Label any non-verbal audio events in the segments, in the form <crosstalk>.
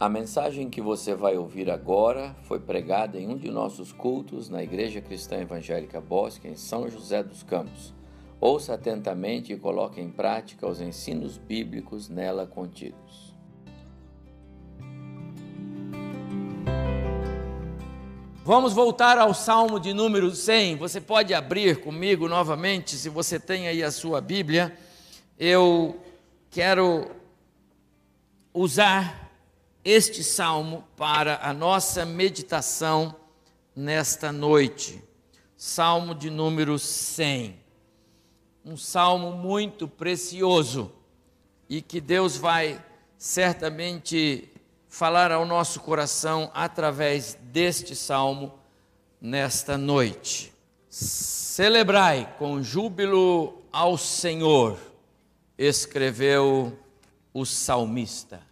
A mensagem que você vai ouvir agora foi pregada em um de nossos cultos na Igreja Cristã Evangélica Bosque, em São José dos Campos. Ouça atentamente e coloque em prática os ensinos bíblicos nela contidos. Vamos voltar ao Salmo de número 100. Você pode abrir comigo novamente, se você tem aí a sua Bíblia. Eu quero usar este salmo para a nossa meditação nesta noite. Salmo de número 100. Um salmo muito precioso e que Deus vai certamente falar ao nosso coração através deste salmo nesta noite. Celebrai com júbilo ao Senhor, escreveu o salmista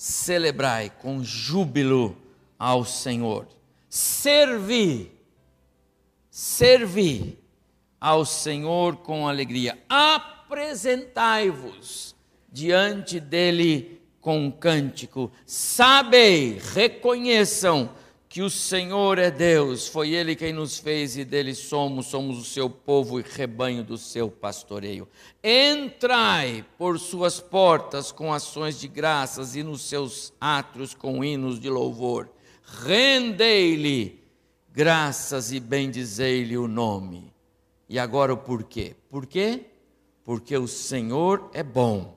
celebrai com júbilo ao Senhor. Servi, servi ao Senhor com alegria. Apresentai-vos diante dele com cântico. Sabei, reconheçam que o Senhor é Deus, foi Ele quem nos fez e dele somos, somos o seu povo e rebanho do seu pastoreio. Entrai por suas portas com ações de graças e nos seus átrios com hinos de louvor. Rendei-lhe graças e bendizei-lhe o nome. E agora o porquê? Por quê? Porque o Senhor é bom,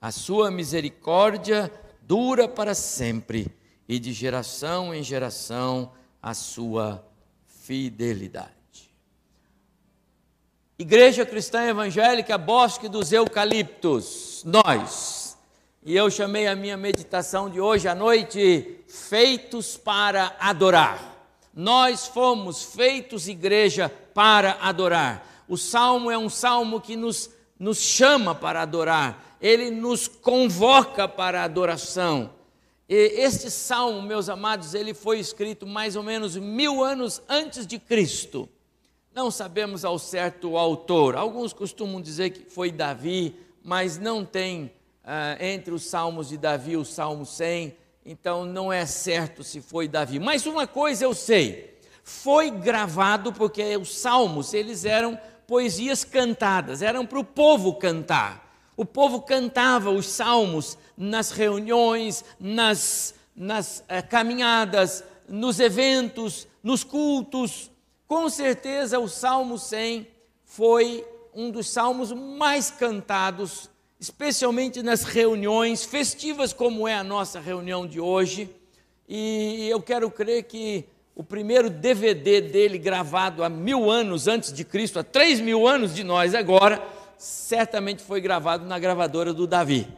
a sua misericórdia dura para sempre e de geração em geração a sua fidelidade. Igreja Cristã Evangélica Bosque dos Eucaliptos, nós. E eu chamei a minha meditação de hoje à noite Feitos para Adorar. Nós fomos feitos igreja para adorar. O salmo é um salmo que nos, nos chama para adorar, ele nos convoca para adoração. Este salmo, meus amados, ele foi escrito mais ou menos mil anos antes de Cristo. Não sabemos ao certo o autor. Alguns costumam dizer que foi Davi, mas não tem ah, entre os salmos de Davi o salmo 100, então não é certo se foi Davi. Mas uma coisa eu sei: foi gravado porque os salmos eles eram poesias cantadas, eram para o povo cantar. O povo cantava os salmos nas reuniões, nas, nas eh, caminhadas, nos eventos, nos cultos. Com certeza, o Salmo 100 foi um dos salmos mais cantados, especialmente nas reuniões festivas, como é a nossa reunião de hoje. E eu quero crer que o primeiro DVD dele, gravado há mil anos antes de Cristo, há três mil anos de nós agora, certamente foi gravado na gravadora do Davi,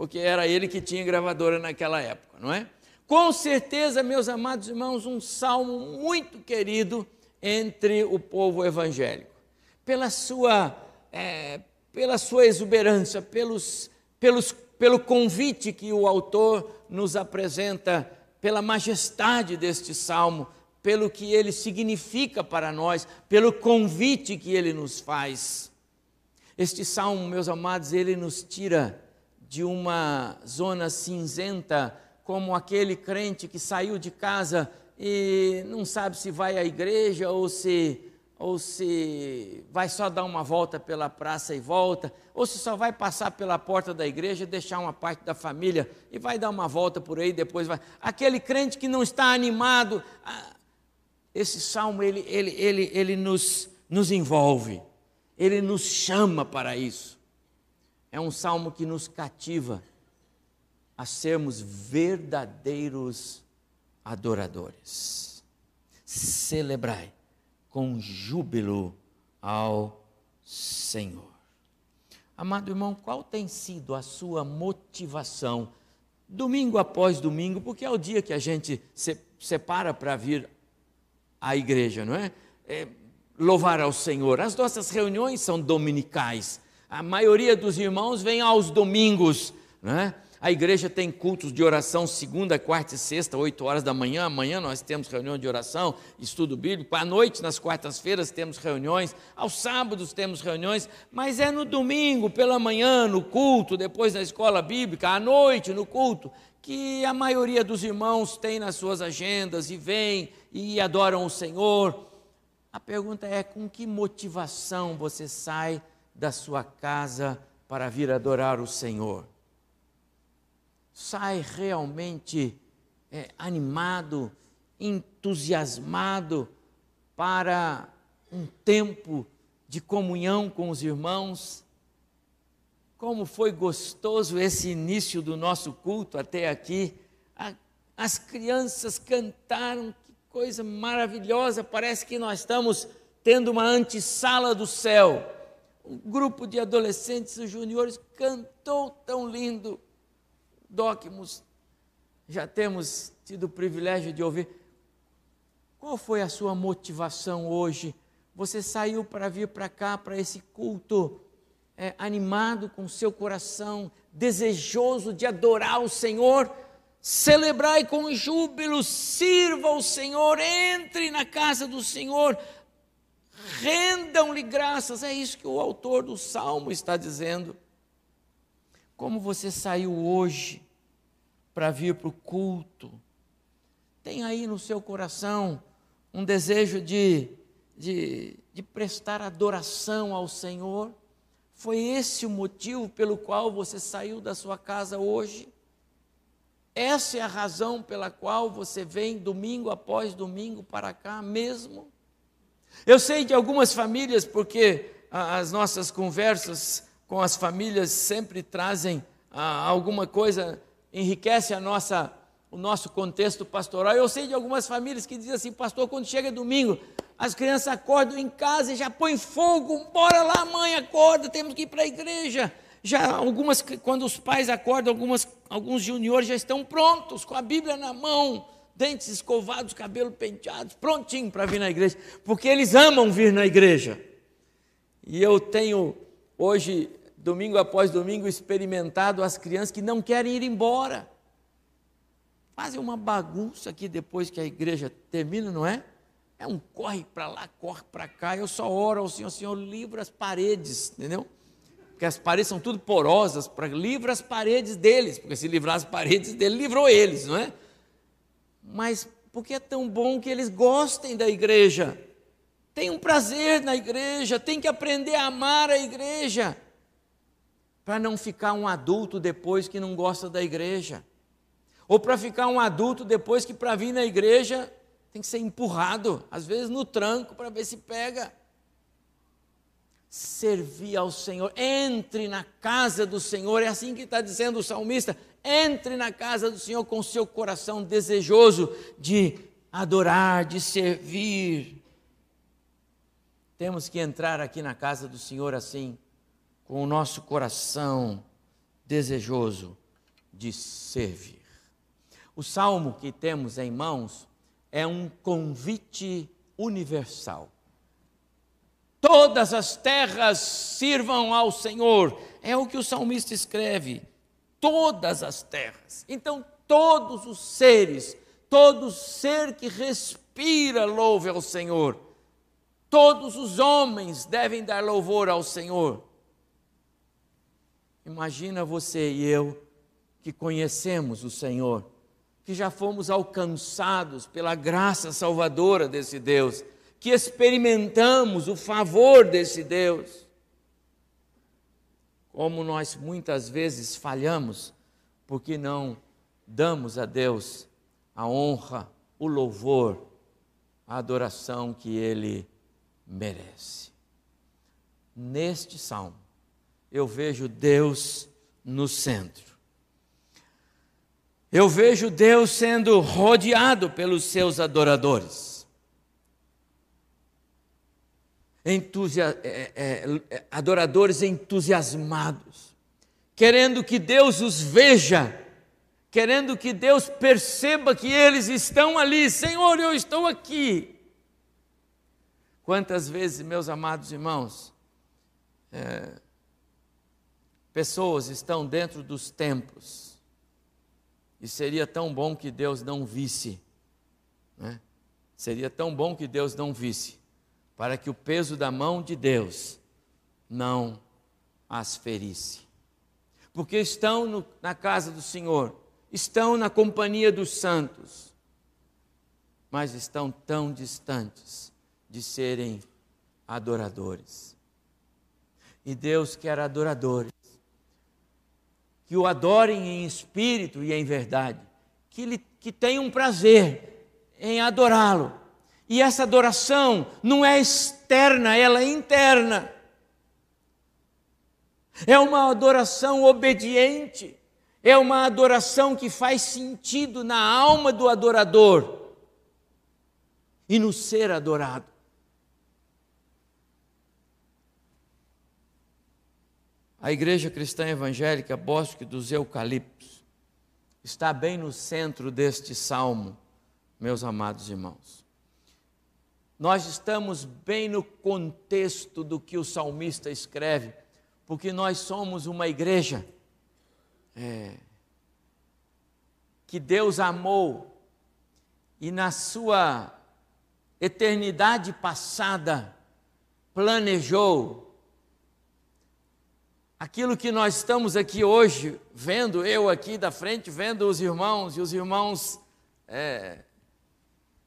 porque era ele que tinha gravadora naquela época, não é? Com certeza, meus amados irmãos, um salmo muito querido entre o povo evangélico, pela sua, é, pela sua exuberância, pelos, pelos, pelo convite que o autor nos apresenta, pela majestade deste salmo, pelo que ele significa para nós, pelo convite que ele nos faz. Este salmo, meus amados, ele nos tira de uma zona cinzenta, como aquele crente que saiu de casa e não sabe se vai à igreja ou se ou se vai só dar uma volta pela praça e volta, ou se só vai passar pela porta da igreja, deixar uma parte da família e vai dar uma volta por aí, depois vai. Aquele crente que não está animado, ah, esse salmo ele, ele, ele, ele nos, nos envolve ele nos chama para isso. É um salmo que nos cativa a sermos verdadeiros adoradores. Celebrai com júbilo ao Senhor. Amado irmão, qual tem sido a sua motivação, domingo após domingo, porque é o dia que a gente se separa para vir à igreja, não é? é louvar ao Senhor. As nossas reuniões são dominicais. A maioria dos irmãos vem aos domingos, né? A igreja tem cultos de oração segunda, quarta e sexta, oito horas da manhã. Amanhã nós temos reunião de oração, estudo bíblico. À noite, nas quartas-feiras, temos reuniões. Aos sábados temos reuniões. Mas é no domingo, pela manhã, no culto, depois na escola bíblica, à noite, no culto, que a maioria dos irmãos tem nas suas agendas e vem e adoram o Senhor. A pergunta é: com que motivação você sai da sua casa para vir adorar o Senhor? Sai realmente é, animado, entusiasmado para um tempo de comunhão com os irmãos? Como foi gostoso esse início do nosso culto até aqui. As crianças cantaram, que coisa maravilhosa, parece que nós estamos tendo uma antessala do céu. Um grupo de adolescentes e juniores cantou tão lindo. Docmus, já temos tido o privilégio de ouvir. Qual foi a sua motivação hoje? Você saiu para vir para cá, para esse culto é, animado com seu coração, desejoso de adorar o Senhor, celebrai com júbilo, sirva o Senhor, entre na casa do Senhor, rendam-lhe graças. É isso que o autor do salmo está dizendo. Como você saiu hoje para vir para o culto? Tem aí no seu coração um desejo de, de, de prestar adoração ao Senhor? Foi esse o motivo pelo qual você saiu da sua casa hoje? Essa é a razão pela qual você vem domingo após domingo para cá mesmo? Eu sei de algumas famílias, porque as nossas conversas com as famílias sempre trazem alguma coisa, enriquece a nossa, o nosso contexto pastoral. Eu sei de algumas famílias que dizem assim, pastor, quando chega domingo, as crianças acordam em casa e já põem fogo, bora lá, mãe, acorda, temos que ir para a igreja. Já algumas, quando os pais acordam, algumas, alguns juniores já estão prontos, com a Bíblia na mão, dentes escovados, cabelo penteados, prontinho para vir na igreja, porque eles amam vir na igreja. E eu tenho hoje, domingo após domingo, experimentado as crianças que não querem ir embora. Fazem uma bagunça aqui depois que a igreja termina, não é? É um corre para lá, corre para cá. Eu só oro ao Senhor, Senhor, livra as paredes, entendeu? Porque as paredes são tudo porosas, para livra as paredes deles, porque se livrar as paredes dele, livrou eles, não é? Mas porque é tão bom que eles gostem da igreja, tem um prazer na igreja, tem que aprender a amar a igreja, para não ficar um adulto depois que não gosta da igreja, ou para ficar um adulto depois que para vir na igreja tem que ser empurrado, às vezes no tranco, para ver se pega. Servir ao Senhor, entre na casa do Senhor, é assim que está dizendo o salmista: entre na casa do Senhor com seu coração desejoso de adorar, de servir. Temos que entrar aqui na casa do Senhor assim, com o nosso coração desejoso de servir. O salmo que temos em mãos é um convite universal. Todas as terras sirvam ao Senhor, é o que o salmista escreve. Todas as terras. Então, todos os seres, todo ser que respira, louve ao Senhor. Todos os homens devem dar louvor ao Senhor. Imagina você e eu que conhecemos o Senhor que já fomos alcançados pela graça salvadora desse Deus, que experimentamos o favor desse Deus. Como nós muitas vezes falhamos, porque não damos a Deus a honra, o louvor, a adoração que Ele merece. Neste salmo, eu vejo Deus no centro eu vejo Deus sendo rodeado pelos seus adoradores. É, é, é, adoradores entusiasmados, querendo que Deus os veja, querendo que Deus perceba que eles estão ali. Senhor, eu estou aqui. Quantas vezes, meus amados irmãos, é, pessoas estão dentro dos templos, e seria tão bom que Deus não visse. Né? Seria tão bom que Deus não visse, para que o peso da mão de Deus não as ferisse. Porque estão no, na casa do Senhor estão na companhia dos santos, mas estão tão distantes de serem adoradores. E Deus quer adoradores que o adorem em espírito e em verdade, que, lhe, que tenham prazer em adorá-lo. E essa adoração não é externa, ela é interna. É uma adoração obediente, é uma adoração que faz sentido na alma do adorador e no ser adorado. A Igreja Cristã Evangélica Bosque dos Eucaliptos está bem no centro deste salmo, meus amados irmãos. Nós estamos bem no contexto do que o salmista escreve, porque nós somos uma igreja é, que Deus amou e na sua eternidade passada planejou aquilo que nós estamos aqui hoje vendo, eu aqui da frente, vendo os irmãos e os irmãos é,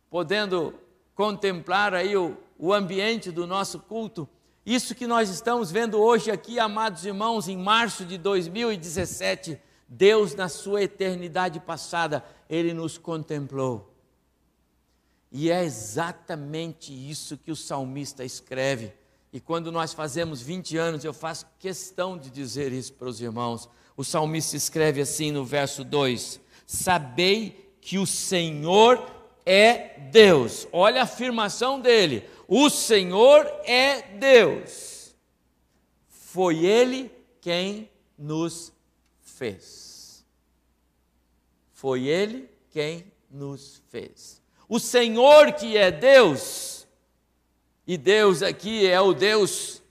podendo contemplar aí o, o ambiente do nosso culto. Isso que nós estamos vendo hoje aqui, amados irmãos, em março de 2017, Deus, na sua eternidade passada, Ele nos contemplou. E é exatamente isso que o salmista escreve e quando nós fazemos 20 anos, eu faço questão de dizer isso para os irmãos. O salmista escreve assim no verso 2: Sabei que o Senhor é Deus. Olha a afirmação dele: O Senhor é Deus. Foi Ele quem nos fez. Foi Ele quem nos fez. O Senhor que é Deus e Deus aqui é o Deus,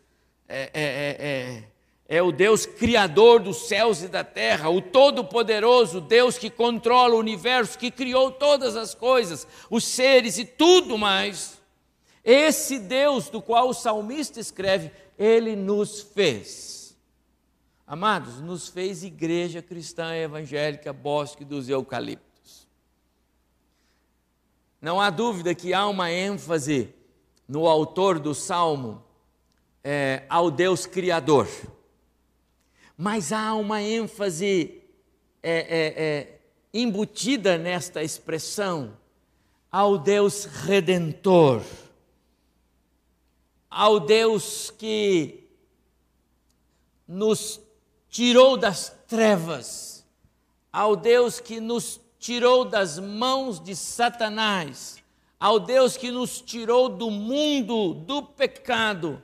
é, é, é, é, o Deus criador dos céus e da terra, o Todo-Poderoso, Deus que controla o universo, que criou todas as coisas, os seres e tudo mais. Esse Deus do qual o salmista escreve, ele nos fez. Amados, nos fez igreja cristã evangélica Bosque dos Eucaliptos. Não há dúvida que há uma ênfase no autor do salmo é, ao Deus Criador. Mas há uma ênfase é, é, é, embutida nesta expressão ao Deus Redentor, ao Deus que nos tirou das trevas, ao Deus que nos tirou das mãos de Satanás ao Deus que nos tirou do mundo do pecado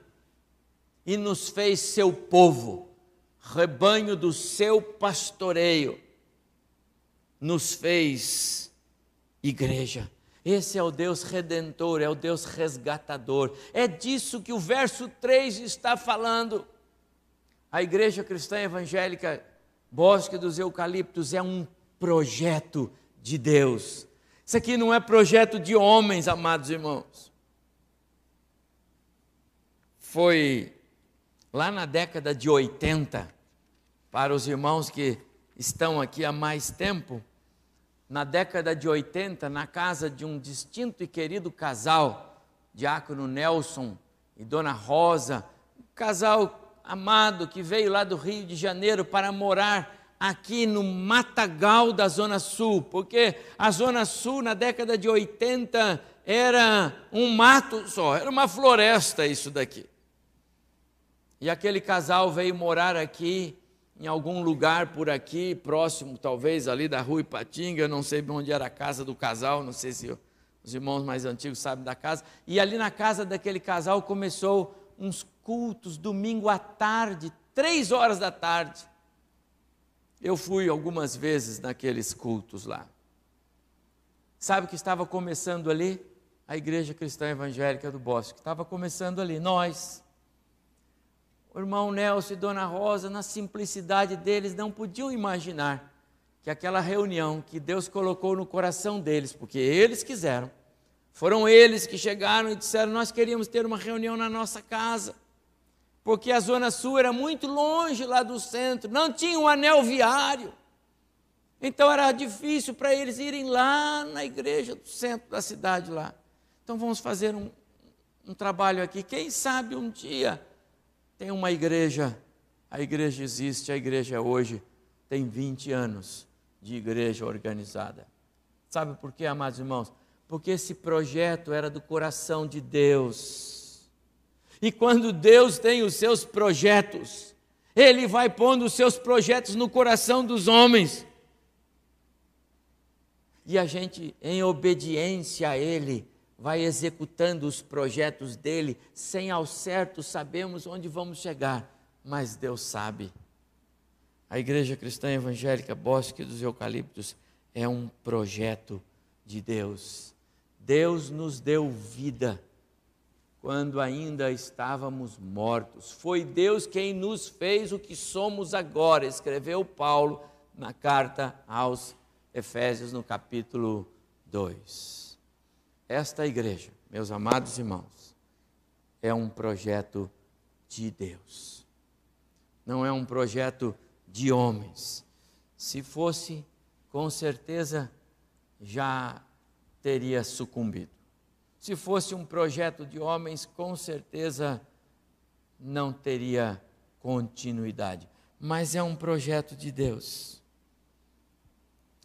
e nos fez seu povo, rebanho do seu pastoreio, nos fez igreja. Esse é o Deus redentor, é o Deus resgatador. É disso que o verso 3 está falando. A Igreja Cristã Evangélica Bosque dos Eucaliptos é um projeto de Deus isso aqui não é projeto de homens, amados irmãos. Foi lá na década de 80, para os irmãos que estão aqui há mais tempo, na década de 80, na casa de um distinto e querido casal, Diácono Nelson e Dona Rosa, um casal amado que veio lá do Rio de Janeiro para morar aqui no matagal da Zona Sul, porque a Zona Sul, na década de 80, era um mato só, era uma floresta isso daqui. E aquele casal veio morar aqui, em algum lugar por aqui, próximo talvez ali da rua Ipatinga, não sei onde era a casa do casal, não sei se os irmãos mais antigos sabem da casa. E ali na casa daquele casal começou uns cultos domingo à tarde, três horas da tarde. Eu fui algumas vezes naqueles cultos lá. Sabe o que estava começando ali? A Igreja Cristã Evangélica do Bosque. Estava começando ali, nós. O irmão Nelson e Dona Rosa, na simplicidade deles, não podiam imaginar que aquela reunião que Deus colocou no coração deles, porque eles quiseram, foram eles que chegaram e disseram: Nós queríamos ter uma reunião na nossa casa porque a Zona Sul era muito longe lá do centro, não tinha um anel viário. Então era difícil para eles irem lá na igreja do centro da cidade lá. Então vamos fazer um, um trabalho aqui. Quem sabe um dia tem uma igreja, a igreja existe, a igreja hoje tem 20 anos de igreja organizada. Sabe por quê, amados irmãos? Porque esse projeto era do coração de Deus. E quando Deus tem os seus projetos, Ele vai pondo os seus projetos no coração dos homens. E a gente, em obediência a Ele, vai executando os projetos dele, sem ao certo sabemos onde vamos chegar, mas Deus sabe. A Igreja Cristã Evangélica Bosque dos Eucaliptos é um projeto de Deus. Deus nos deu vida quando ainda estávamos mortos. Foi Deus quem nos fez o que somos agora, escreveu Paulo na carta aos Efésios, no capítulo 2. Esta igreja, meus amados irmãos, é um projeto de Deus. Não é um projeto de homens. Se fosse, com certeza já teria sucumbido. Se fosse um projeto de homens, com certeza não teria continuidade. Mas é um projeto de Deus.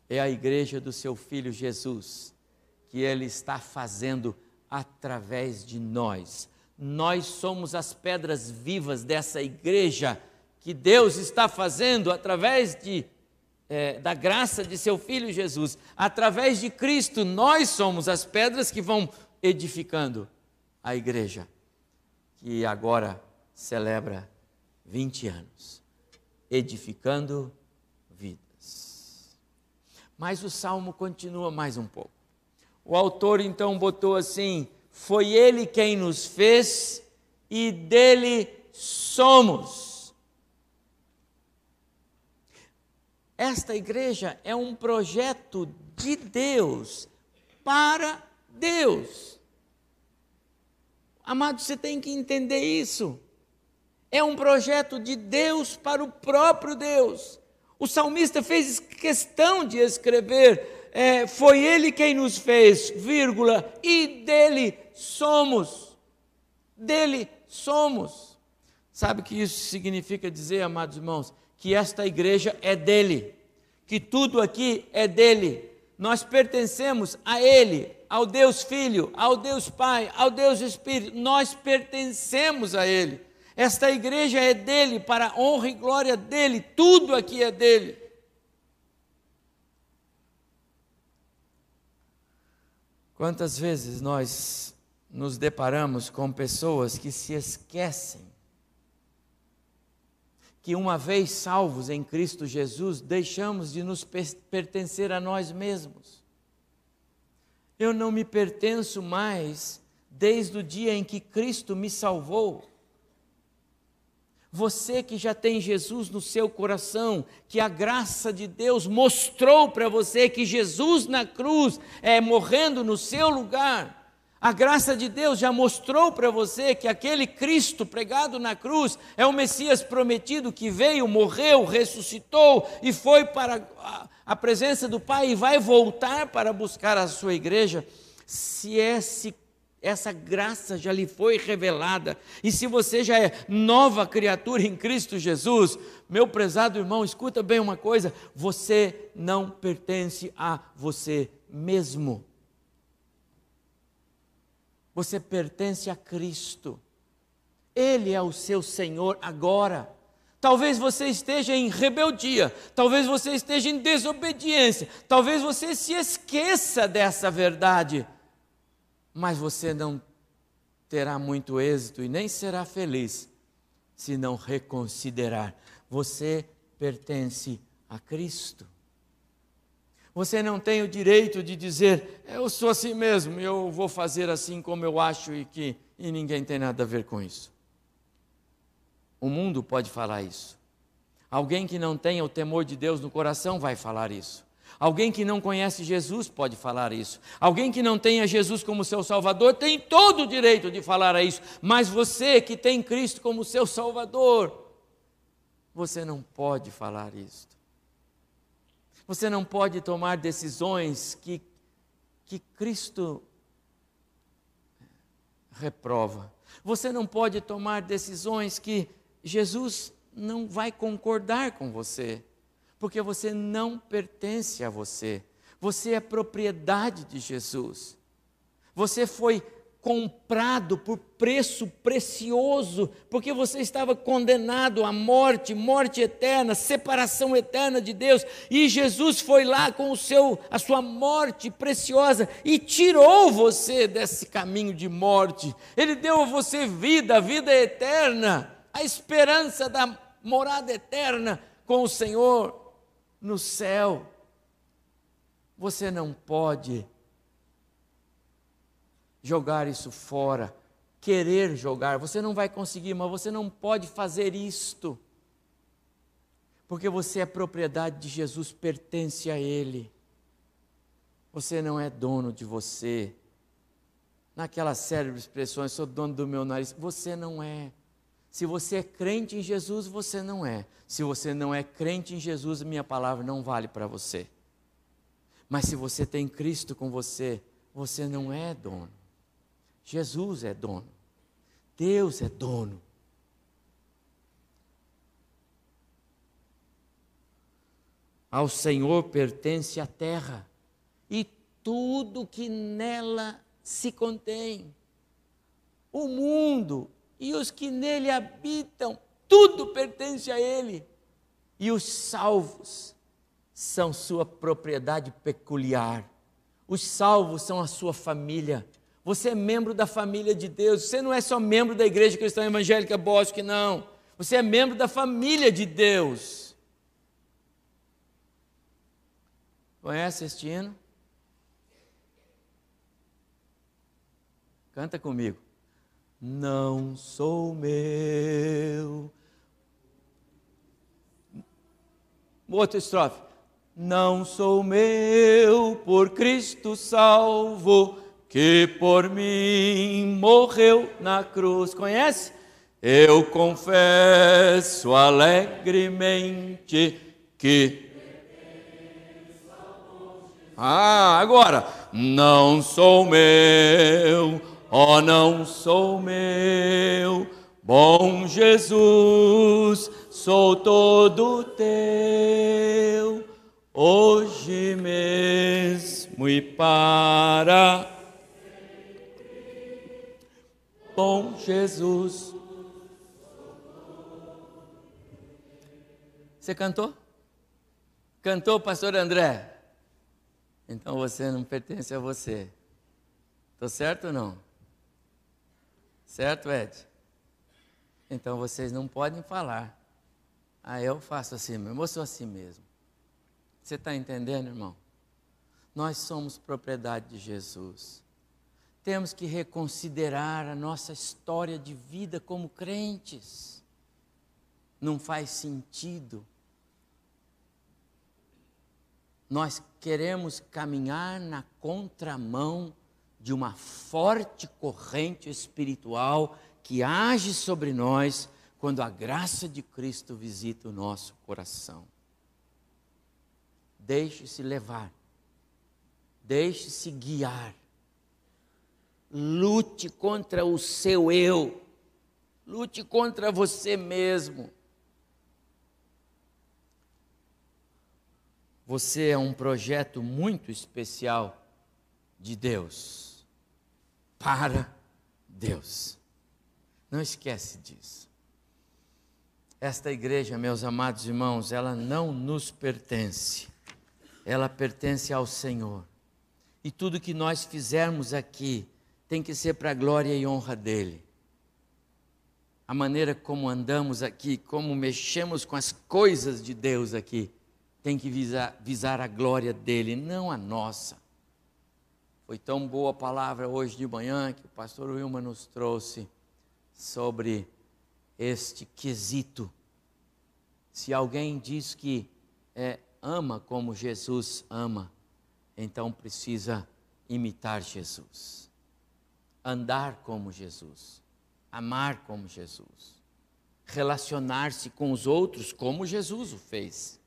É a igreja do seu filho Jesus que ele está fazendo através de nós. Nós somos as pedras vivas dessa igreja que Deus está fazendo através de, é, da graça de seu Filho Jesus. Através de Cristo, nós somos as pedras que vão edificando a igreja, que agora celebra 20 anos, edificando vidas. Mas o salmo continua mais um pouco. O autor então botou assim: Foi Ele quem nos fez e dele somos. Esta igreja é um projeto de Deus para Deus. Amado, você tem que entender isso. É um projeto de Deus para o próprio Deus. O salmista fez questão de escrever: é, Foi Ele quem nos fez, vírgula, e dele somos. Dele somos. Sabe o que isso significa dizer, amados irmãos? que esta igreja é dele, que tudo aqui é dele. Nós pertencemos a ele, ao Deus Filho, ao Deus Pai, ao Deus Espírito. Nós pertencemos a ele. Esta igreja é dele, para a honra e glória dele, tudo aqui é dele. Quantas vezes nós nos deparamos com pessoas que se esquecem que, uma vez salvos em Cristo Jesus, deixamos de nos pertencer a nós mesmos. Eu não me pertenço mais desde o dia em que Cristo me salvou. Você que já tem Jesus no seu coração, que a graça de Deus mostrou para você que Jesus na cruz é morrendo no seu lugar a graça de Deus já mostrou para você que aquele Cristo pregado na cruz é o Messias prometido que veio, morreu, ressuscitou e foi para a presença do Pai e vai voltar para buscar a sua igreja. Se esse essa graça já lhe foi revelada. E se você já é nova criatura em Cristo Jesus, meu prezado irmão, escuta bem uma coisa: você não pertence a você mesmo. Você pertence a Cristo. Ele é o seu Senhor agora. Talvez você esteja em rebeldia, talvez você esteja em desobediência, talvez você se esqueça dessa verdade, mas você não terá muito êxito e nem será feliz se não reconsiderar. Você pertence a Cristo. Você não tem o direito de dizer, eu sou assim mesmo, eu vou fazer assim como eu acho e que e ninguém tem nada a ver com isso. O mundo pode falar isso. Alguém que não tenha o temor de Deus no coração vai falar isso. Alguém que não conhece Jesus pode falar isso. Alguém que não tenha Jesus como seu Salvador tem todo o direito de falar isso. Mas você que tem Cristo como seu Salvador, você não pode falar isso. Você não pode tomar decisões que, que Cristo reprova. Você não pode tomar decisões que Jesus não vai concordar com você, porque você não pertence a você. Você é propriedade de Jesus. Você foi comprado por preço precioso, porque você estava condenado à morte, morte eterna, separação eterna de Deus, e Jesus foi lá com o seu a sua morte preciosa e tirou você desse caminho de morte. Ele deu a você vida, vida eterna, a esperança da morada eterna com o Senhor no céu. Você não pode jogar isso fora, querer jogar. Você não vai conseguir, mas você não pode fazer isto. Porque você é propriedade de Jesus, pertence a Ele. Você não é dono de você. Naquela série de expressões, sou dono do meu nariz. Você não é. Se você é crente em Jesus, você não é. Se você não é crente em Jesus, minha palavra não vale para você. Mas se você tem Cristo com você, você não é dono. Jesus é dono. Deus é dono. Ao Senhor pertence a terra e tudo que nela se contém. O mundo e os que nele habitam, tudo pertence a Ele. E os salvos são sua propriedade peculiar. Os salvos são a sua família. Você é membro da família de Deus. Você não é só membro da Igreja Cristã Evangélica Bosque, não. Você é membro da família de Deus. Conhece este hino? Canta comigo. Não sou meu. Outra estrofe. Não sou meu, por Cristo salvo que por mim morreu na cruz. Conhece? Eu confesso alegremente que. Ah, agora. Não sou meu, oh, não sou meu. Bom Jesus, sou todo teu, hoje mesmo e para bom Jesus. Você cantou? Cantou, pastor André? Então você não pertence a você. Estou certo ou não? Certo, Ed? Então vocês não podem falar. Ah, eu faço assim mesmo, eu sou assim mesmo. Você está entendendo, irmão? Nós somos propriedade de Jesus temos que reconsiderar a nossa história de vida como crentes. Não faz sentido. Nós queremos caminhar na contramão de uma forte corrente espiritual que age sobre nós quando a graça de Cristo visita o nosso coração. Deixe-se levar, deixe-se guiar Lute contra o seu eu. Lute contra você mesmo. Você é um projeto muito especial de Deus. Para Deus. Não esquece disso. Esta igreja, meus amados irmãos, ela não nos pertence. Ela pertence ao Senhor. E tudo que nós fizermos aqui tem que ser para a glória e honra dele. A maneira como andamos aqui, como mexemos com as coisas de Deus aqui, tem que visar, visar a glória dele, não a nossa. Foi tão boa a palavra hoje de manhã que o pastor Wilma nos trouxe sobre este quesito. Se alguém diz que é, ama como Jesus ama, então precisa imitar Jesus andar como Jesus, amar como Jesus, relacionar-se com os outros como Jesus o fez.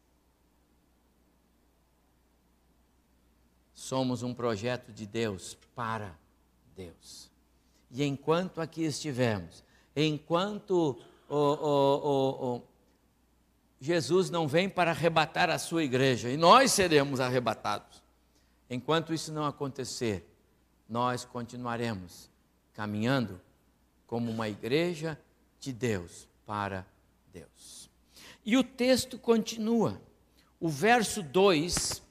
Somos um projeto de Deus para Deus. E enquanto aqui estivermos, enquanto Jesus não vem para arrebatar a sua igreja, e nós seremos arrebatados, enquanto isso não acontecer, nós continuaremos caminhando como uma igreja de Deus para Deus. E o texto continua. O verso 2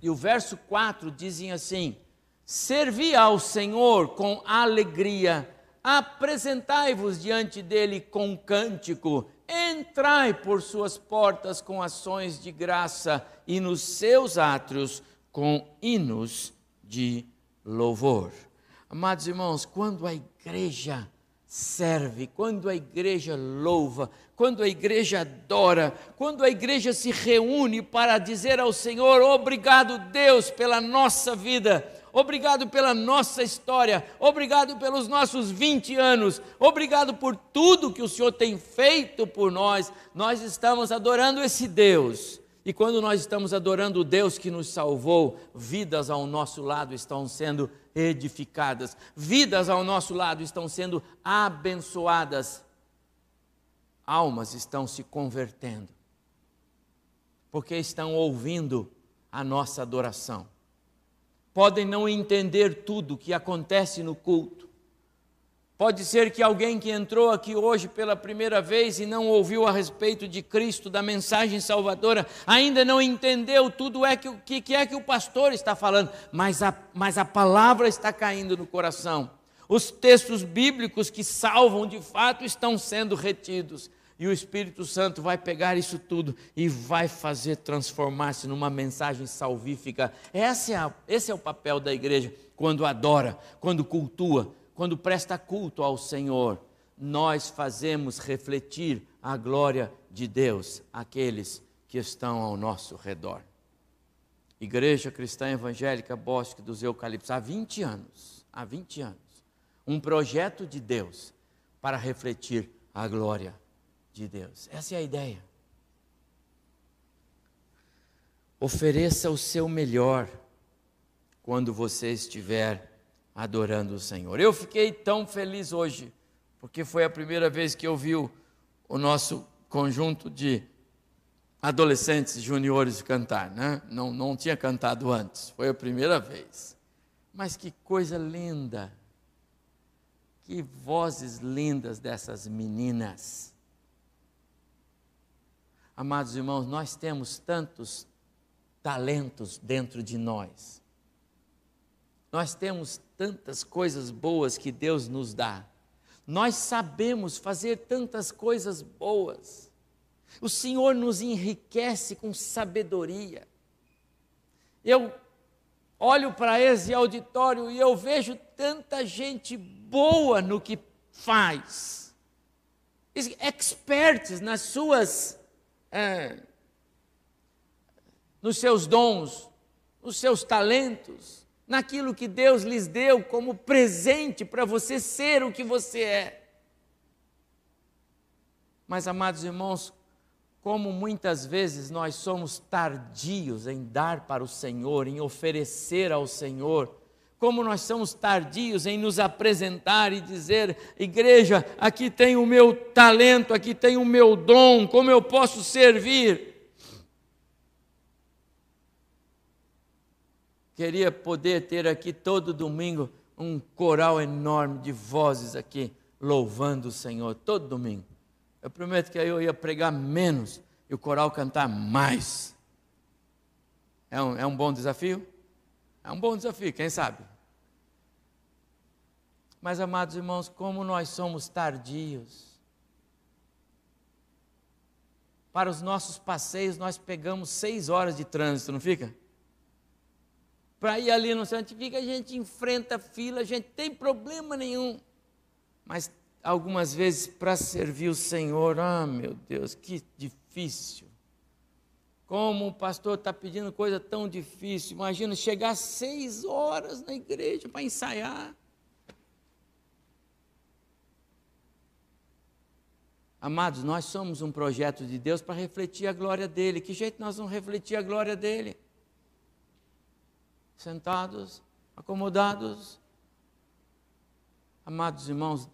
e o verso 4 dizem assim: Servi ao Senhor com alegria, apresentai-vos diante dele com cântico, entrai por suas portas com ações de graça e nos seus átrios com hinos de louvor. Amados irmãos, quando a igreja serve, quando a igreja louva, quando a igreja adora, quando a igreja se reúne para dizer ao Senhor: obrigado, Deus, pela nossa vida, obrigado pela nossa história, obrigado pelos nossos 20 anos, obrigado por tudo que o Senhor tem feito por nós. Nós estamos adorando esse Deus. E quando nós estamos adorando o Deus que nos salvou, vidas ao nosso lado estão sendo edificadas, vidas ao nosso lado estão sendo abençoadas, almas estão se convertendo, porque estão ouvindo a nossa adoração. Podem não entender tudo o que acontece no culto, Pode ser que alguém que entrou aqui hoje pela primeira vez e não ouviu a respeito de Cristo, da mensagem salvadora, ainda não entendeu tudo é que, que, que é que o pastor está falando, mas a, mas a palavra está caindo no coração. Os textos bíblicos que salvam de fato estão sendo retidos. E o Espírito Santo vai pegar isso tudo e vai fazer transformar-se numa mensagem salvífica. Esse é, a, esse é o papel da igreja quando adora, quando cultua, quando presta culto ao Senhor, nós fazemos refletir a glória de Deus àqueles que estão ao nosso redor. Igreja Cristã Evangélica Bosque dos Eucaliptos, há 20 anos, há 20 anos, um projeto de Deus para refletir a glória de Deus. Essa é a ideia. Ofereça o seu melhor quando você estiver adorando o Senhor. Eu fiquei tão feliz hoje, porque foi a primeira vez que eu vi o, nosso conjunto de adolescentes juniores cantar, né? Não, não tinha cantado antes, foi a primeira vez. Mas que coisa linda, que vozes lindas dessas meninas. Amados irmãos, nós temos tantos talentos dentro de nós. Nós temos tantas coisas boas que Deus nos dá. Nós sabemos fazer tantas coisas boas. O Senhor nos enriquece com sabedoria. Eu olho para esse auditório e eu vejo tanta gente boa no que faz, experts nas suas, é, nos seus dons, nos seus talentos naquilo que Deus lhes deu como presente para você ser o que você é. Mas, amados irmãos, como muitas vezes nós somos tardios em dar para o Senhor, em oferecer ao Senhor, como nós somos tardios em nos apresentar e dizer: igreja, aqui tem o meu talento, aqui tem o meu dom, como eu posso servir. Queria poder ter aqui todo domingo um coral enorme de vozes aqui, louvando o Senhor, todo domingo. Eu prometo que aí eu ia pregar menos e o coral cantar mais. É um, é um bom desafio? É um bom desafio, quem sabe? Mas, amados irmãos, como nós somos tardios. Para os nossos passeios, nós pegamos seis horas de trânsito, não fica? Para ir ali no Santifica, a gente enfrenta fila, a gente tem problema nenhum. Mas algumas vezes para servir o Senhor, ah meu Deus, que difícil. Como o pastor está pedindo coisa tão difícil. Imagina chegar seis horas na igreja para ensaiar. Amados, nós somos um projeto de Deus para refletir a glória dele. Que jeito nós vamos refletir a glória dele? Sentados, acomodados. Amados irmãos,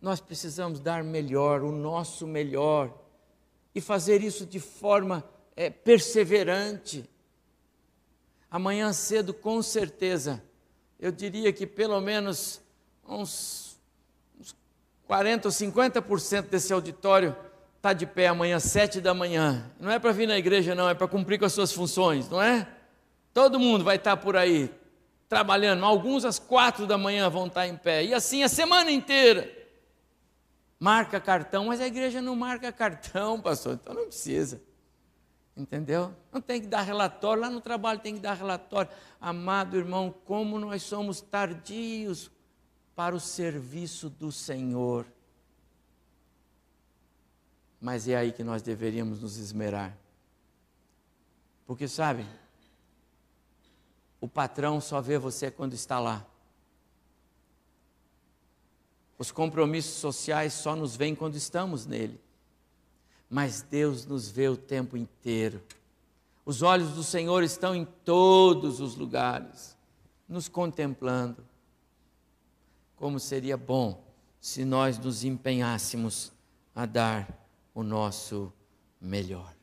nós precisamos dar melhor, o nosso melhor, e fazer isso de forma é, perseverante. Amanhã cedo, com certeza, eu diria que pelo menos uns, uns 40 ou 50% desse auditório está de pé amanhã, sete da manhã. Não é para vir na igreja, não, é para cumprir com as suas funções, não é? Todo mundo vai estar tá por aí, trabalhando. Alguns às quatro da manhã vão estar tá em pé. E assim a semana inteira. Marca cartão, mas a igreja não marca cartão, <laughs> pastor, então não precisa. Entendeu? Não tem que dar relatório, lá no trabalho tem que dar relatório. Amado irmão, como nós somos tardios para o serviço do Senhor. Mas é aí que nós deveríamos nos esmerar. Porque, sabe, o patrão só vê você quando está lá. Os compromissos sociais só nos vêm quando estamos nele mas Deus nos vê o tempo inteiro. Os olhos do Senhor estão em todos os lugares, nos contemplando. Como seria bom se nós nos empenhássemos a dar o nosso melhor.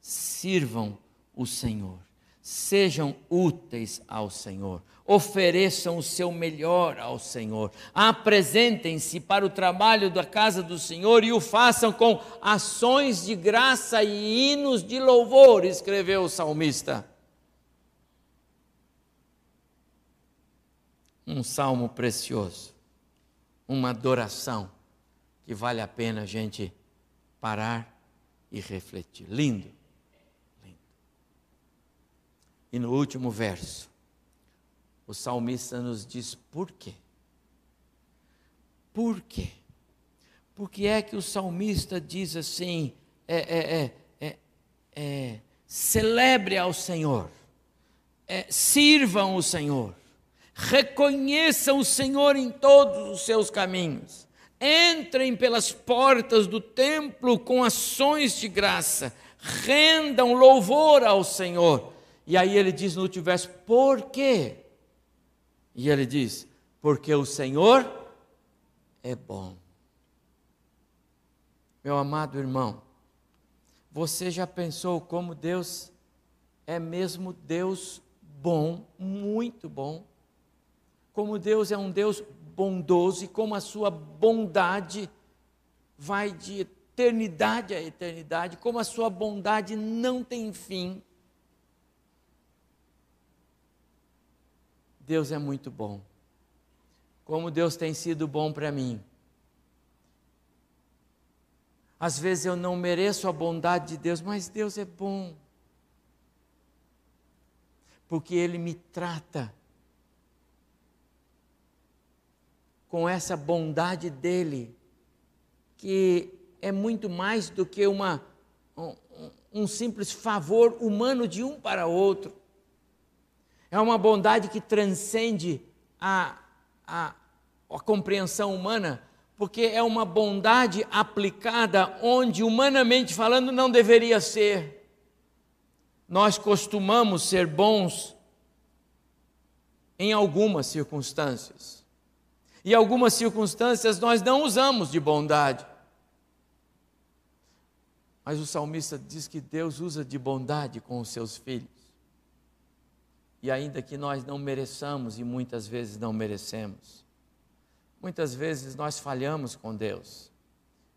Sirvam o Senhor, sejam úteis ao Senhor ofereçam o seu melhor ao Senhor, apresentem-se para o trabalho da casa do Senhor e o façam com ações de graça e hinos de louvor, escreveu o salmista. Um salmo precioso, uma adoração que vale a pena a gente parar e refletir. Lindo. E no último verso, o salmista nos diz por quê. Por quê? Porque é que o salmista diz assim: é, é, é, é celebre ao Senhor, sirvam o Senhor, reconheçam o Senhor em todos os seus caminhos, entrem pelas portas do templo com ações de graça, rendam louvor ao Senhor. E aí ele diz no último verso: por quê? E ele diz: Porque o Senhor é bom. Meu amado irmão, você já pensou como Deus é mesmo Deus bom, muito bom? Como Deus é um Deus bondoso e como a sua bondade vai de eternidade a eternidade, como a sua bondade não tem fim. Deus é muito bom. Como Deus tem sido bom para mim. Às vezes eu não mereço a bondade de Deus, mas Deus é bom. Porque Ele me trata com essa bondade dEle, que é muito mais do que uma, um, um simples favor humano de um para outro. É uma bondade que transcende a, a, a compreensão humana, porque é uma bondade aplicada onde, humanamente falando, não deveria ser. Nós costumamos ser bons em algumas circunstâncias. E algumas circunstâncias nós não usamos de bondade. Mas o salmista diz que Deus usa de bondade com os seus filhos. E ainda que nós não mereçamos, e muitas vezes não merecemos, muitas vezes nós falhamos com Deus.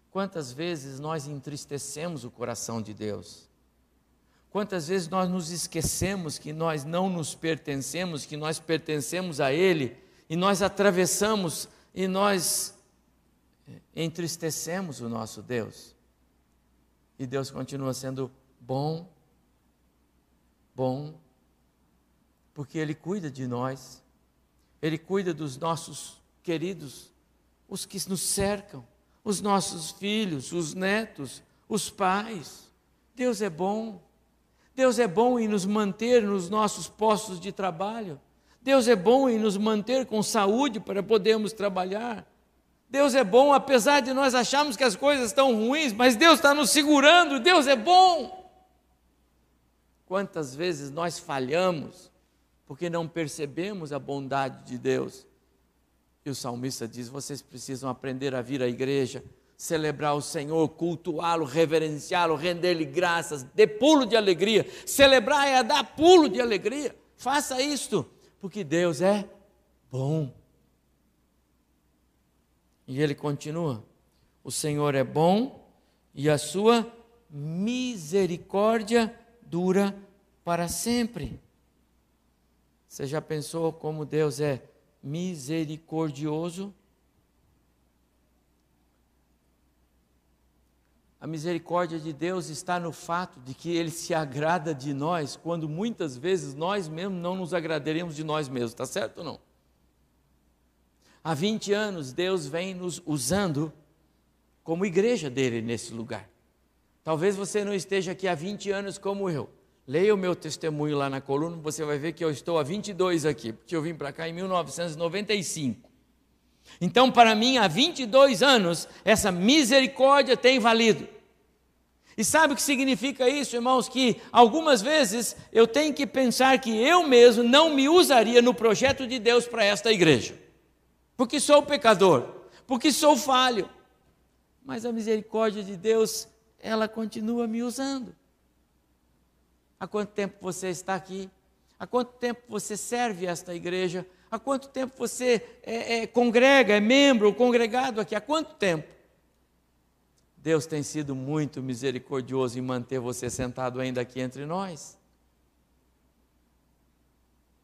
Quantas vezes nós entristecemos o coração de Deus? Quantas vezes nós nos esquecemos que nós não nos pertencemos, que nós pertencemos a Ele, e nós atravessamos e nós eh, entristecemos o nosso Deus. E Deus continua sendo bom, bom porque Ele cuida de nós, Ele cuida dos nossos queridos, os que nos cercam, os nossos filhos, os netos, os pais. Deus é bom. Deus é bom em nos manter nos nossos postos de trabalho. Deus é bom em nos manter com saúde para podermos trabalhar. Deus é bom, apesar de nós acharmos que as coisas estão ruins, mas Deus está nos segurando, Deus é bom. Quantas vezes nós falhamos porque não percebemos a bondade de Deus. E o salmista diz: vocês precisam aprender a vir à igreja, celebrar o Senhor, cultuá-lo, reverenciá-lo, render-lhe graças, dê pulo de alegria. Celebrar é dar pulo de alegria. Faça isto, porque Deus é bom. E ele continua: o Senhor é bom e a sua misericórdia dura para sempre. Você já pensou como Deus é misericordioso? A misericórdia de Deus está no fato de que Ele se agrada de nós, quando muitas vezes nós mesmos não nos agradaremos de nós mesmos, está certo ou não? Há 20 anos Deus vem nos usando como igreja dele nesse lugar. Talvez você não esteja aqui há 20 anos como eu. Leia o meu testemunho lá na coluna, você vai ver que eu estou há 22 aqui, porque eu vim para cá em 1995. Então, para mim, há 22 anos, essa misericórdia tem valido. E sabe o que significa isso, irmãos? Que algumas vezes eu tenho que pensar que eu mesmo não me usaria no projeto de Deus para esta igreja, porque sou pecador, porque sou falho. Mas a misericórdia de Deus, ela continua me usando. Há quanto tempo você está aqui? Há quanto tempo você serve esta igreja? Há quanto tempo você é, é, congrega, é membro, congregado aqui? Há quanto tempo? Deus tem sido muito misericordioso em manter você sentado ainda aqui entre nós.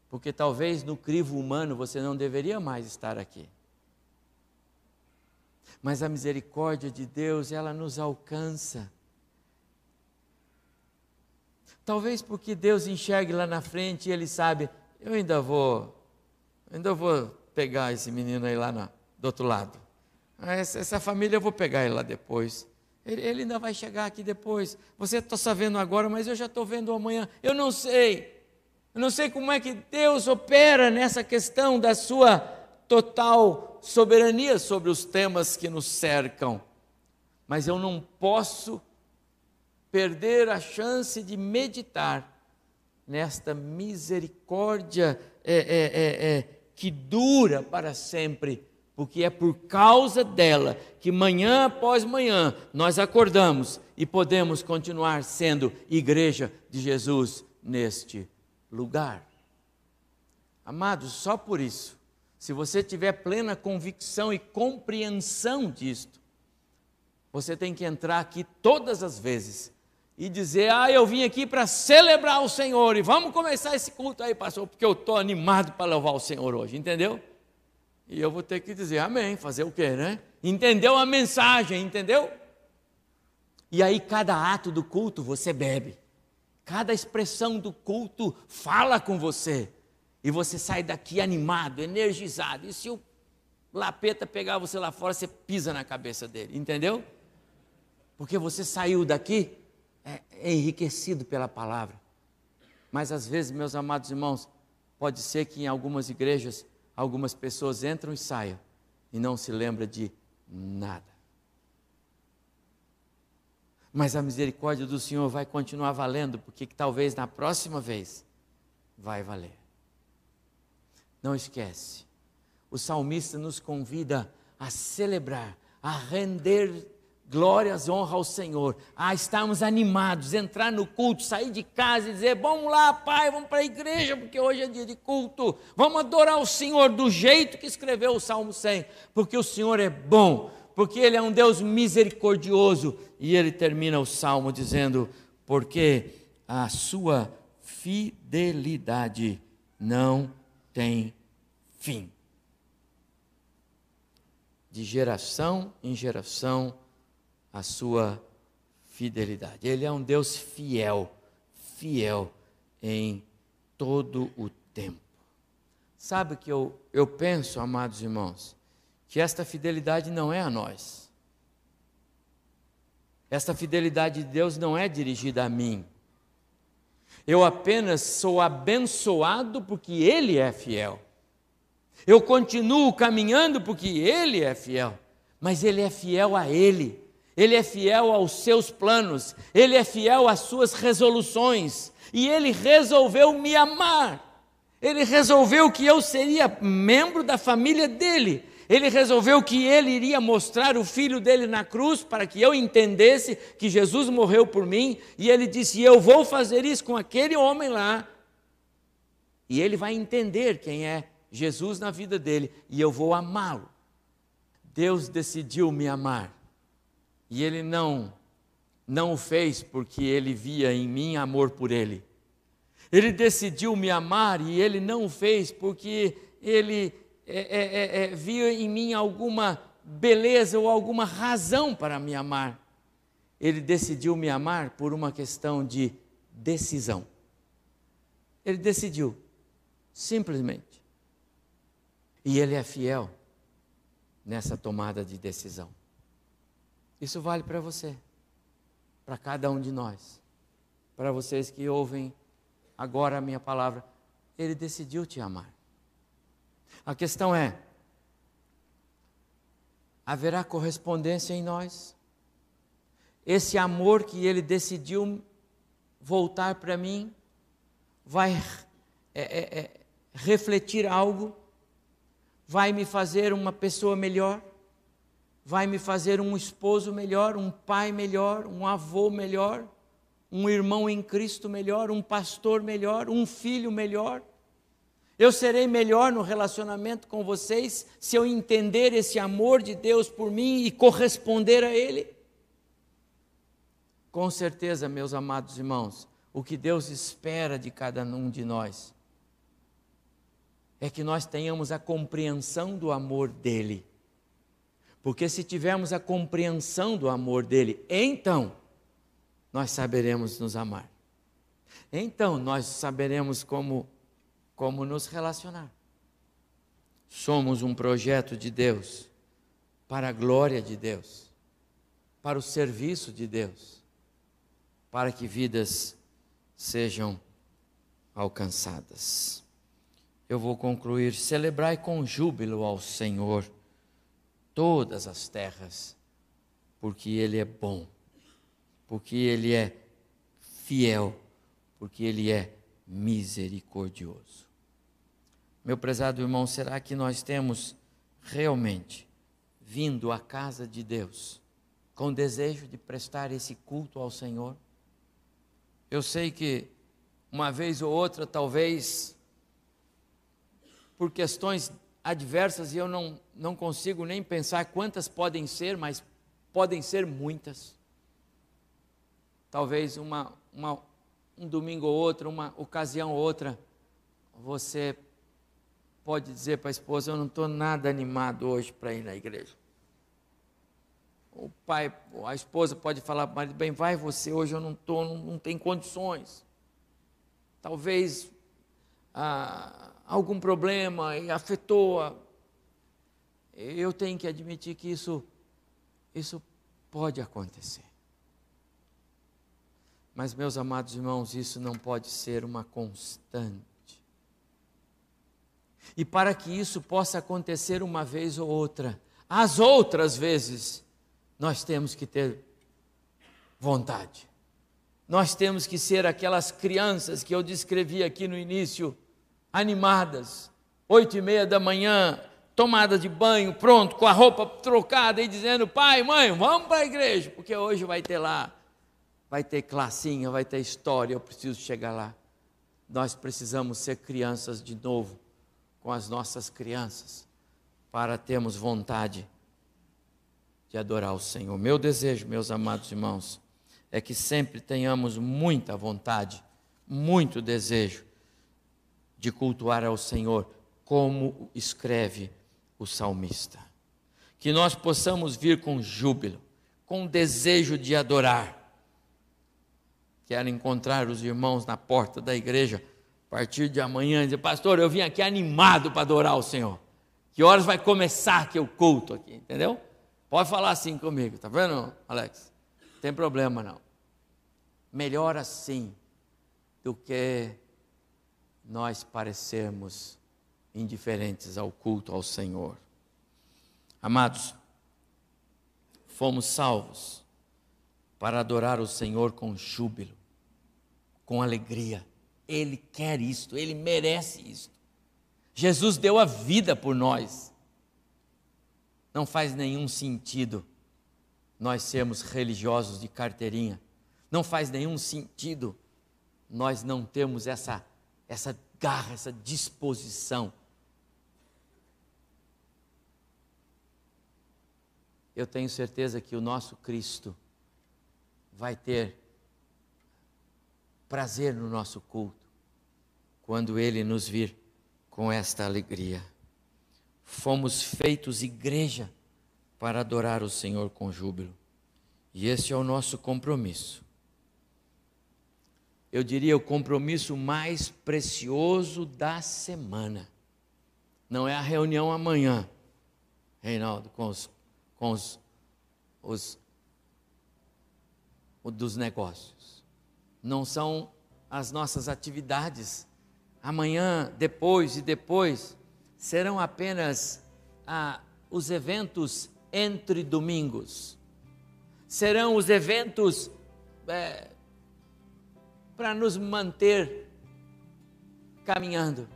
Porque talvez no crivo humano você não deveria mais estar aqui. Mas a misericórdia de Deus, ela nos alcança. Talvez porque Deus enxergue lá na frente e Ele sabe, eu ainda vou, ainda vou pegar esse menino aí lá na, do outro lado. Ah, essa, essa, família eu vou pegar ele lá depois. Ele, ele ainda vai chegar aqui depois. Você está sabendo agora, mas eu já estou vendo amanhã. Eu não sei. Eu não sei como é que Deus opera nessa questão da sua total soberania sobre os temas que nos cercam. Mas eu não posso perder a chance de meditar nesta misericórdia é, é, é, é, que dura para sempre, porque é por causa dela que manhã após manhã nós acordamos e podemos continuar sendo igreja de Jesus neste lugar. Amados, só por isso, se você tiver plena convicção e compreensão disto, você tem que entrar aqui todas as vezes e dizer: Ah, eu vim aqui para celebrar o Senhor e vamos começar esse culto aí, pastor, porque eu estou animado para louvar o Senhor hoje, entendeu? E eu vou ter que dizer amém, fazer o quê, né? Entendeu a mensagem, entendeu? E aí, cada ato do culto você bebe, cada expressão do culto fala com você, e você sai daqui animado, energizado. E se o lapeta pegar você lá fora, você pisa na cabeça dele, entendeu? Porque você saiu daqui é, é enriquecido pela palavra. Mas às vezes, meus amados irmãos, pode ser que em algumas igrejas algumas pessoas entram e saiam e não se lembra de nada. Mas a misericórdia do Senhor vai continuar valendo, porque talvez na próxima vez vai valer. Não esquece. O salmista nos convida a celebrar, a render Glórias, honra ao Senhor. Ah, estarmos animados, entrar no culto, sair de casa e dizer: Vamos lá, Pai, vamos para a igreja, porque hoje é dia de culto. Vamos adorar o Senhor do jeito que escreveu o Salmo 100, porque o Senhor é bom, porque Ele é um Deus misericordioso. E ele termina o salmo dizendo: Porque a sua fidelidade não tem fim. De geração em geração, a sua fidelidade. Ele é um Deus fiel, fiel em todo o tempo. Sabe que eu, eu penso, amados irmãos, que esta fidelidade não é a nós. Esta fidelidade de Deus não é dirigida a mim. Eu apenas sou abençoado porque Ele é fiel. Eu continuo caminhando porque Ele é fiel. Mas Ele é fiel a Ele. Ele é fiel aos seus planos, ele é fiel às suas resoluções, e ele resolveu me amar. Ele resolveu que eu seria membro da família dele. Ele resolveu que ele iria mostrar o filho dele na cruz para que eu entendesse que Jesus morreu por mim. E ele disse: Eu vou fazer isso com aquele homem lá. E ele vai entender quem é Jesus na vida dele. E eu vou amá-lo. Deus decidiu me amar. E ele não não o fez porque ele via em mim amor por ele. Ele decidiu me amar e ele não o fez porque ele é, é, é, é, via em mim alguma beleza ou alguma razão para me amar. Ele decidiu me amar por uma questão de decisão. Ele decidiu, simplesmente. E ele é fiel nessa tomada de decisão. Isso vale para você, para cada um de nós, para vocês que ouvem agora a minha palavra. Ele decidiu te amar. A questão é: haverá correspondência em nós? Esse amor que ele decidiu voltar para mim vai é, é, é, refletir algo? Vai me fazer uma pessoa melhor? Vai me fazer um esposo melhor, um pai melhor, um avô melhor, um irmão em Cristo melhor, um pastor melhor, um filho melhor? Eu serei melhor no relacionamento com vocês se eu entender esse amor de Deus por mim e corresponder a Ele? Com certeza, meus amados irmãos, o que Deus espera de cada um de nós é que nós tenhamos a compreensão do amor dEle. Porque se tivermos a compreensão do amor dEle, então nós saberemos nos amar. Então nós saberemos como como nos relacionar. Somos um projeto de Deus, para a glória de Deus, para o serviço de Deus, para que vidas sejam alcançadas. Eu vou concluir: celebrai com júbilo ao Senhor todas as terras, porque Ele é bom, porque Ele é fiel, porque Ele é misericordioso. Meu prezado irmão, será que nós temos realmente vindo à casa de Deus com desejo de prestar esse culto ao Senhor? Eu sei que uma vez ou outra, talvez, por questões adversas, e eu não, não consigo nem pensar quantas podem ser, mas podem ser muitas. Talvez uma, uma, um domingo ou outro, uma ocasião ou outra, você pode dizer para a esposa: Eu não estou nada animado hoje para ir na igreja. O pai, a esposa pode falar para o marido: Bem, vai você, hoje eu não estou, não, não tem condições. Talvez ah, algum problema afetou. A... Eu tenho que admitir que isso, isso pode acontecer. Mas, meus amados irmãos, isso não pode ser uma constante. E para que isso possa acontecer uma vez ou outra, as outras vezes, nós temos que ter vontade. Nós temos que ser aquelas crianças que eu descrevi aqui no início, animadas, oito e meia da manhã, tomada de banho, pronto, com a roupa trocada e dizendo: pai, mãe, vamos para a igreja, porque hoje vai ter lá, vai ter classinha, vai ter história, eu preciso chegar lá. Nós precisamos ser crianças de novo com as nossas crianças, para termos vontade de adorar o Senhor. Meu desejo, meus amados irmãos, é que sempre tenhamos muita vontade, muito desejo de cultuar ao Senhor, como escreve o salmista. Que nós possamos vir com júbilo, com desejo de adorar. Quero encontrar os irmãos na porta da igreja a partir de amanhã, dizer, pastor, eu vim aqui animado para adorar o Senhor. Que horas vai começar aqui o culto aqui, entendeu? Pode falar assim comigo, tá vendo, Alex? Não tem problema não. Melhor assim do que nós parecermos indiferentes ao culto ao Senhor. Amados, fomos salvos para adorar o Senhor com júbilo, com alegria ele quer isto, ele merece isto. Jesus deu a vida por nós. Não faz nenhum sentido nós sermos religiosos de carteirinha. Não faz nenhum sentido nós não termos essa, essa garra, essa disposição. Eu tenho certeza que o nosso Cristo vai ter prazer no nosso culto quando ele nos vir com esta alegria. Fomos feitos igreja para adorar o Senhor com júbilo. E esse é o nosso compromisso. Eu diria o compromisso mais precioso da semana. Não é a reunião amanhã, Reinaldo, com os, com os, os dos negócios. Não são as nossas atividades. Amanhã, depois e depois, serão apenas ah, os eventos entre domingos. Serão os eventos é, para nos manter caminhando,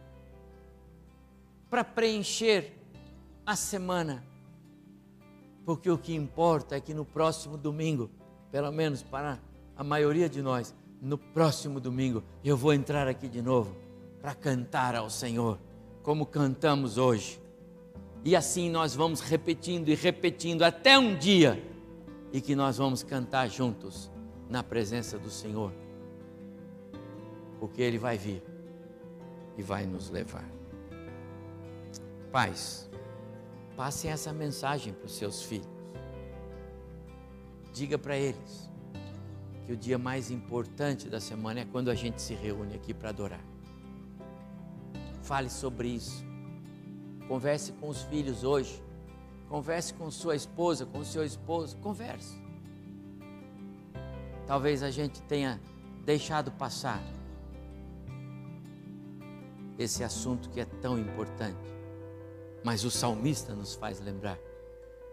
para preencher a semana. Porque o que importa é que no próximo domingo, pelo menos para a maioria de nós, no próximo domingo eu vou entrar aqui de novo para cantar ao Senhor, como cantamos hoje. E assim nós vamos repetindo e repetindo até um dia e que nós vamos cantar juntos na presença do Senhor. Porque Ele vai vir e vai nos levar. Pais, passem essa mensagem para os seus filhos. Diga para eles que o dia mais importante da semana é quando a gente se reúne aqui para adorar. Fale sobre isso Converse com os filhos hoje. Converse com sua esposa, com seu esposo. Converse. Talvez a gente tenha deixado passar esse assunto que é tão importante. Mas o salmista nos faz lembrar: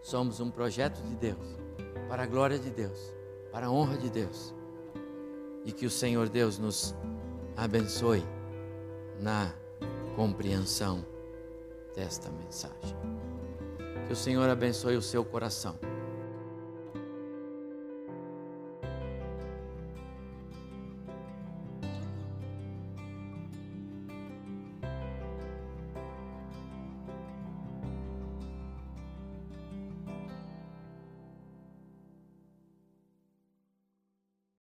somos um projeto de Deus, para a glória de Deus, para a honra de Deus. E que o Senhor Deus nos abençoe na compreensão desta mensagem. Que o Senhor abençoe o seu coração.